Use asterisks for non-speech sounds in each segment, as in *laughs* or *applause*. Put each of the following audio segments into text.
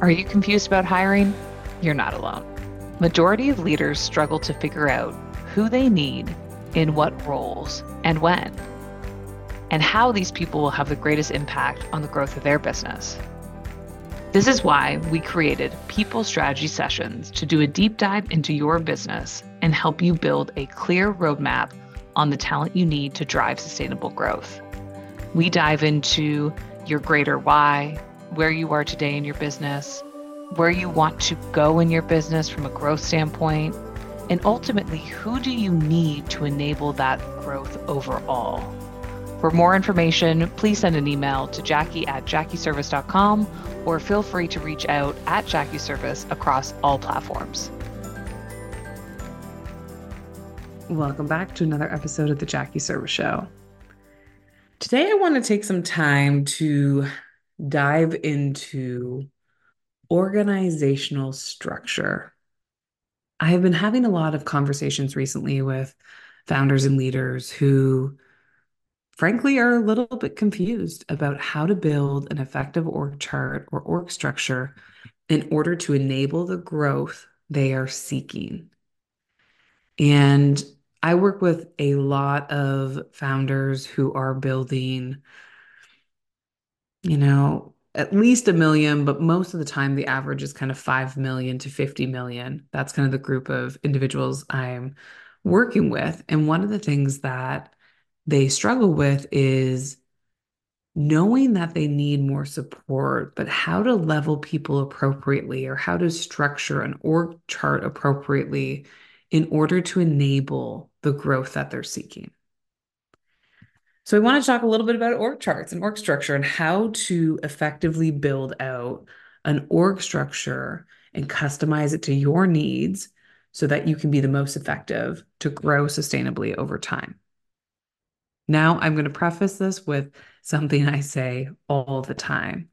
Are you confused about hiring? You're not alone. Majority of leaders struggle to figure out who they need, in what roles, and when, and how these people will have the greatest impact on the growth of their business. This is why we created People Strategy Sessions to do a deep dive into your business and help you build a clear roadmap on the talent you need to drive sustainable growth. We dive into your greater why, where you are today in your business, where you want to go in your business from a growth standpoint, and ultimately, who do you need to enable that growth overall? For more information, please send an email to jackie at jackieserviss.com or feel free to reach out at JackieServiss across all platforms. Welcome back to another episode of the Jackie Serviss Show. Today, I want to take some time to dive into organizational structure. I have been having a lot of conversations recently with founders and leaders who, frankly, are a little bit confused about how to build an effective org chart or org structure in order to enable the growth they are seeking. And I work with a lot of founders who are building you know, at least a million, but most of the time the average is kind of 5 million to 50 million. That's kind of the group of individuals I'm working with. And one of the things that they struggle with is knowing that they need more support, but how to level people appropriately or how to structure an org chart appropriately in order to enable the growth that they're seeking. So I want to talk a little bit about org charts and org structure and how to effectively build out an org structure and customize it to your needs so that you can be the most effective to grow sustainably over time. Now, I'm going to preface this with something I say all the time.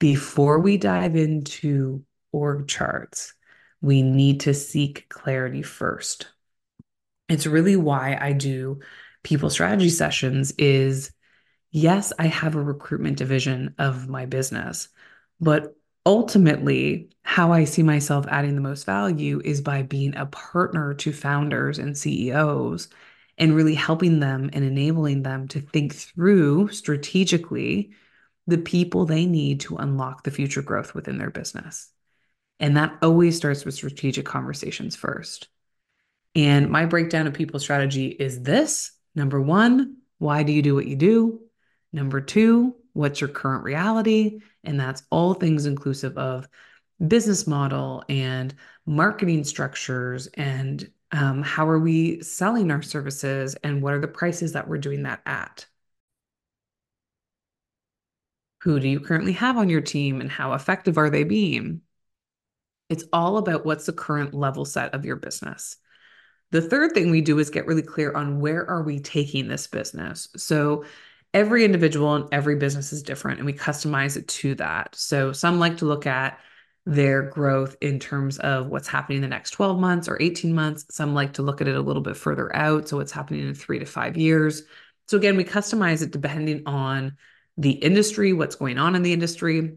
Before we dive into org charts, we need to seek clarity first. It's really why I do people strategy sessions is yes, I have a recruitment division of my business, but ultimately, how I see myself adding the most value is by being a partner to founders and CEOs and really helping them and enabling them to think through strategically the people they need to unlock the future growth within their business. And that always starts with strategic conversations first. And my breakdown of people strategy is this Number one, why do you do what you do? Number two, what's your current reality? And that's all things inclusive of business model and marketing structures and um, how are we selling our services and what are the prices that we're doing that at? Who do you currently have on your team and how effective are they being? It's all about what's the current level set of your business. The third thing we do is get really clear on where are we taking this business. So every individual and every business is different and we customize it to that. So some like to look at their growth in terms of what's happening in the next 12 months or 18 months. Some like to look at it a little bit further out. So what's happening in three to five years. So again, we customize it depending on the industry, what's going on in the industry.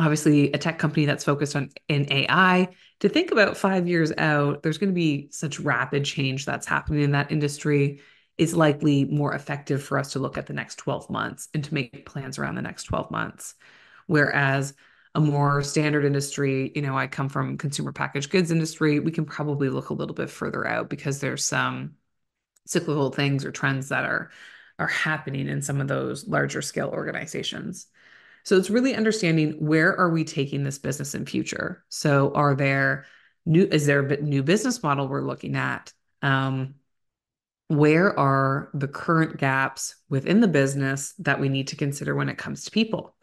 Obviously, a tech company that's focused on in AI to think about five years out, there's going to be such rapid change that's happening in that industry. It's likely more effective for us to look at the next 12 months and to make plans around the next 12 months. Whereas a more standard industry, you know, I come from consumer packaged goods industry, we can probably look a little bit further out because there's some cyclical things or trends that are are happening in some of those larger scale organizations. So it's really understanding where are we taking this business in future. So are there new is there a new business model we're looking at? Um, where are the current gaps within the business that we need to consider when it comes to people?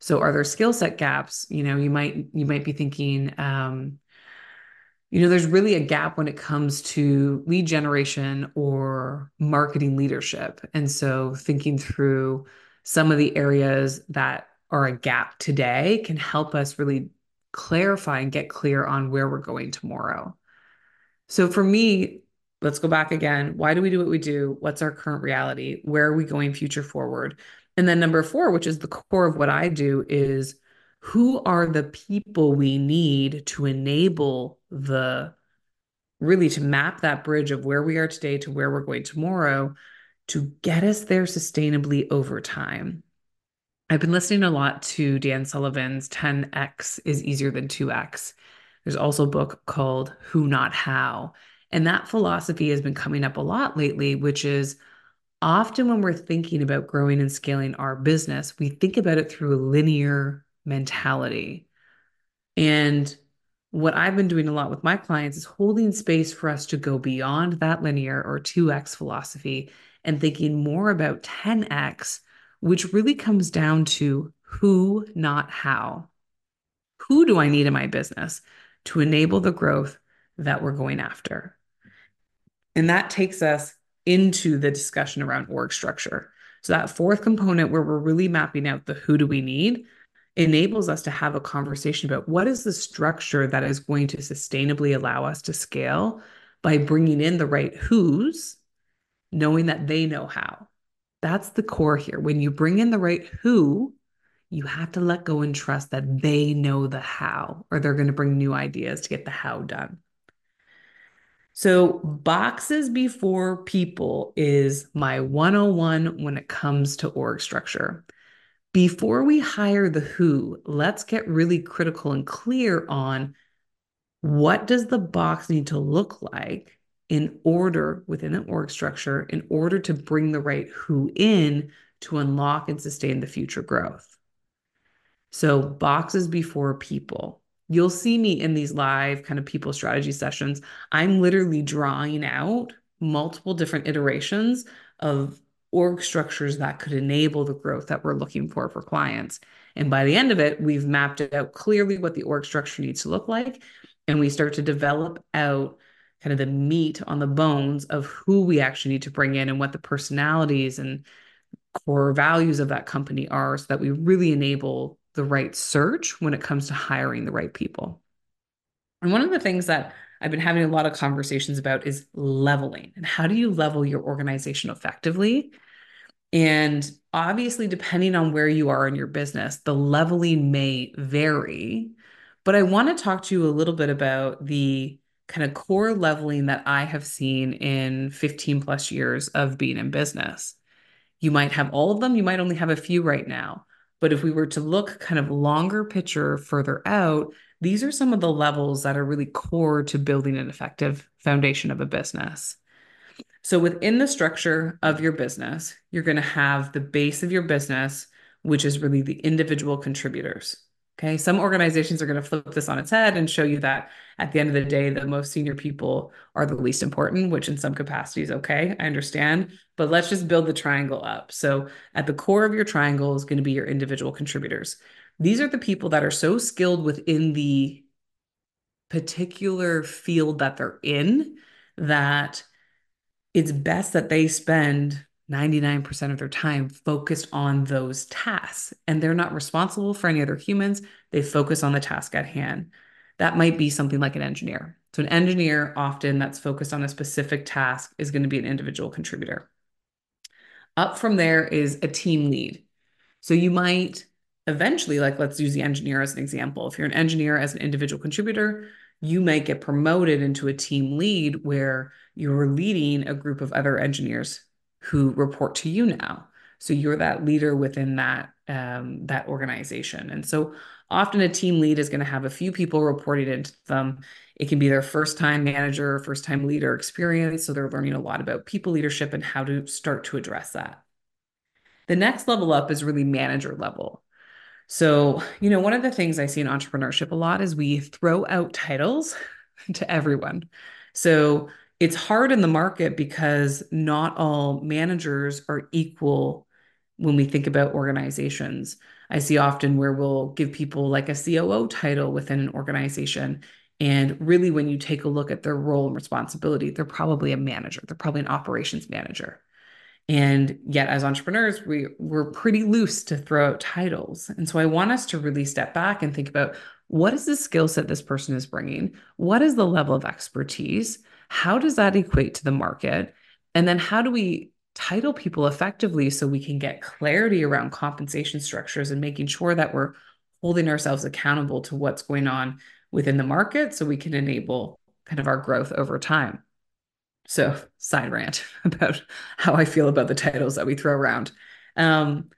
So are there skill set gaps? You know, you might you might be thinking, um, you know, there's really a gap when it comes to lead generation or marketing leadership. And so thinking through some of the areas that are a gap today can help us really clarify and get clear on where we're going tomorrow. So for me, let's go back again. Why do we do what we do? What's our current reality? Where are we going future forward? And then number four, which is the core of what I do, is who are the people we need to enable the really to map that bridge of where we are today to where we're going tomorrow to get us there sustainably over time. I've been listening a lot to Dan Sullivan's 10x is easier than 2x. There's also a book called Who Not How. And that philosophy has been coming up a lot lately, which is often when we're thinking about growing and scaling our business, we think about it through a linear mentality. And what I've been doing a lot with my clients is holding space for us to go beyond that linear or 2x philosophy and thinking more about 10x, which really comes down to who, not how. Who do I need in my business to enable the growth that we're going after? And that takes us into the discussion around org structure. So, that fourth component where we're really mapping out the who do we need enables us to have a conversation about what is the structure that is going to sustainably allow us to scale by bringing in the right who's, knowing that they know how. That's the core here. When you bring in the right who, you have to let go and trust that they know the how, or they're going to bring new ideas to get the how done. So, boxes before people is my 101 when it comes to org structure. Before we hire the who, let's get really critical and clear on what does the box need to look like in order within an org structure in order to bring the right who in to unlock and sustain the future growth. So, boxes before people you'll see me in these live kind of people strategy sessions. I'm literally drawing out multiple different iterations of org structures that could enable the growth that we're looking for for clients. And by the end of it, we've mapped out clearly what the org structure needs to look like. And we start to develop out kind of the meat on the bones of who we actually need to bring in and what the personalities and core values of that company are so that we really enable the right search when it comes to hiring the right people. And one of the things that I've been having a lot of conversations about is leveling and how do you level your organization effectively? And obviously, depending on where you are in your business, the leveling may vary. But I want to talk to you a little bit about the kind of core leveling that I have seen in 15 plus years of being in business. You might have all of them, you might only have a few right now. But if we were to look kind of longer picture further out, these are some of the levels that are really core to building an effective foundation of a business. So within the structure of your business, you're going to have the base of your business, which is really the individual contributors. Okay. Some organizations are going to flip this on its head and show you that at the end of the day, the most senior people are the least important, which in some capacities, okay, I understand. But let's just build the triangle up. So at the core of your triangle is going to be your individual contributors. These are the people that are so skilled within the particular field that they're in that it's best that they spend 99% of their time focused on those tasks and they're not responsible for any other humans. They focus on the task at hand. That might be something like an engineer. So, an engineer often that's focused on a specific task is going to be an individual contributor. Up from there is a team lead. So, you might eventually, like let's use the engineer as an example. If you're an engineer as an individual contributor, you might get promoted into a team lead where you're leading a group of other engineers who report to you now. So you're that leader within that um, that organization. And so often a team lead is going to have a few people reporting into them. It can be their first time manager, first time leader experience. So they're learning a lot about people leadership and how to start to address that. The next level up is really manager level. So, you know, one of the things I see in entrepreneurship a lot is we throw out titles *laughs* to everyone. So it's hard in the market because not all managers are equal when we think about organizations. I see often where we'll give people like a COO title within an organization. And really, when you take a look at their role and responsibility, they're probably a manager, they're probably an operations manager. And yet, as entrepreneurs, we, we're pretty loose to throw out titles. And so, I want us to really step back and think about what is the skill set this person is bringing? What is the level of expertise? How does that equate to the market? And then, how do we title people effectively so we can get clarity around compensation structures and making sure that we're holding ourselves accountable to what's going on within the market so we can enable kind of our growth over time. So, side rant *laughs* about how I feel about the titles that we throw around. Um,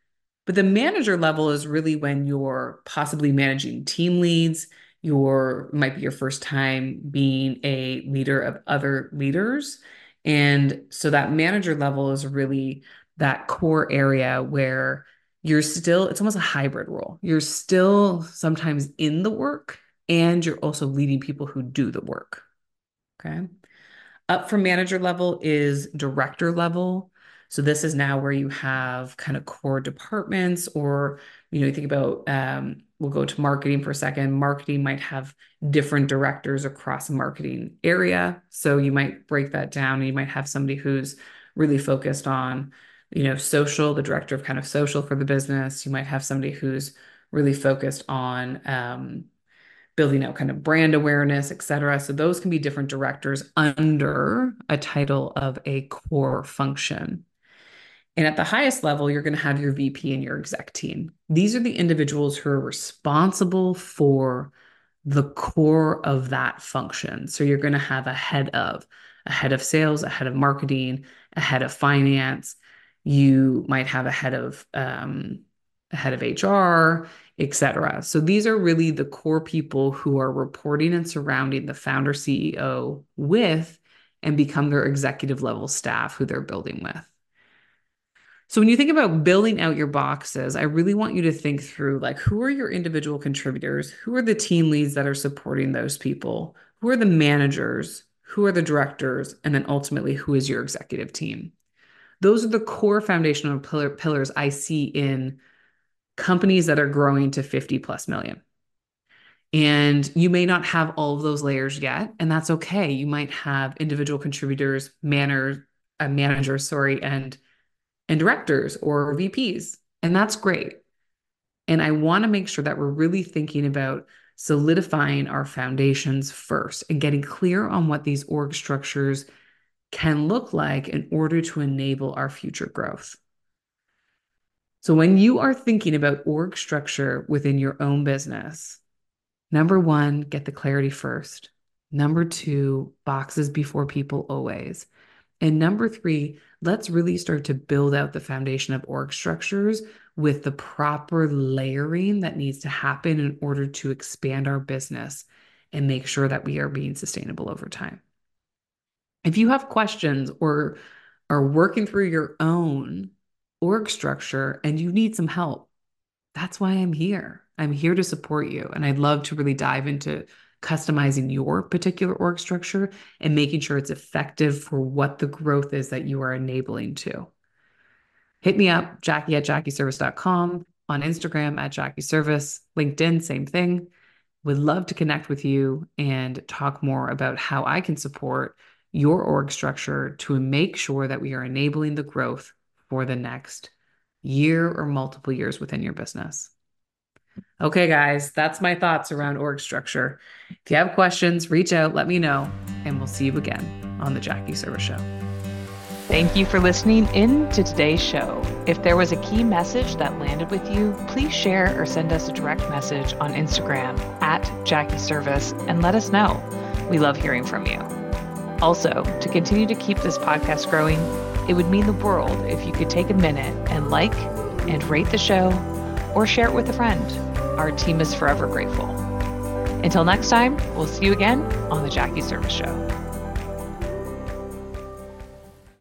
but the manager level is really when you're possibly managing team leads, your might be your first time being a leader of other leaders. And so that manager level is really that core area where you're still, it's almost a hybrid role. You're still sometimes in the work and you're also leading people who do the work. Okay. Up from manager level is director level. So this is now where you have kind of core departments, or you know, you think about um, we'll go to marketing for a second. Marketing might have different directors across marketing area. So you might break that down and you might have somebody who's really focused on, you know, social, the director of kind of social for the business. You might have somebody who's really focused on um, building out kind of brand awareness, et cetera. So those can be different directors under a title of a core function. And at the highest level, you're going to have your VP and your exec team. These are the individuals who are responsible for the core of that function. So you're going to have a head of, a head of sales, a head of marketing, a head of finance. You might have a head of um, a head of HR, etc. So these are really the core people who are reporting and surrounding the founder CEO with and become their executive level staff who they're building with. So when you think about building out your boxes, I really want you to think through like who are your individual contributors? Who are the team leads that are supporting those people? Who are the managers? Who are the directors? And then ultimately, who is your executive team? Those are the core foundational pillar, pillars I see in companies that are growing to 50 plus million. And you may not have all of those layers yet, and that's okay. You might have individual contributors, manner, uh, managers, sorry, and and directors or VPs. And that's great. And I want to make sure that we're really thinking about solidifying our foundations first and getting clear on what these org structures can look like in order to enable our future growth. So, when you are thinking about org structure within your own business, number one, get the clarity first. Number two, boxes before people always. And number three, let's really start to build out the foundation of org structures with the proper layering that needs to happen in order to expand our business and make sure that we are being sustainable over time. If you have questions or are working through your own org structure and you need some help, that's why I'm here. I'm here to support you. And I'd love to really dive into customizing your particular org structure and making sure it's effective for what the growth is that you are enabling to. Hit me up, Jackie at JackieServiss.com, on Instagram at JackieServiss, LinkedIn, same thing. Would love to connect with you and talk more about how I can support your org structure to make sure that we are enabling the growth for the next year or multiple years within your business. Okay, guys, that's my thoughts around org structure. If you have questions, reach out, let me know, and we'll see you again on The Jackie Serviss Show. Thank you for listening in to today's show. If there was a key message that landed with you, please share or send us a direct message on Instagram at Jackie Serviss and let us know. We love hearing from you. Also, to continue to keep this podcast growing, It would mean the world if you could take a minute and like and rate the show or share it with a friend. Our team is forever grateful. Until next time, we'll see you again on The Jackie Serviss Show.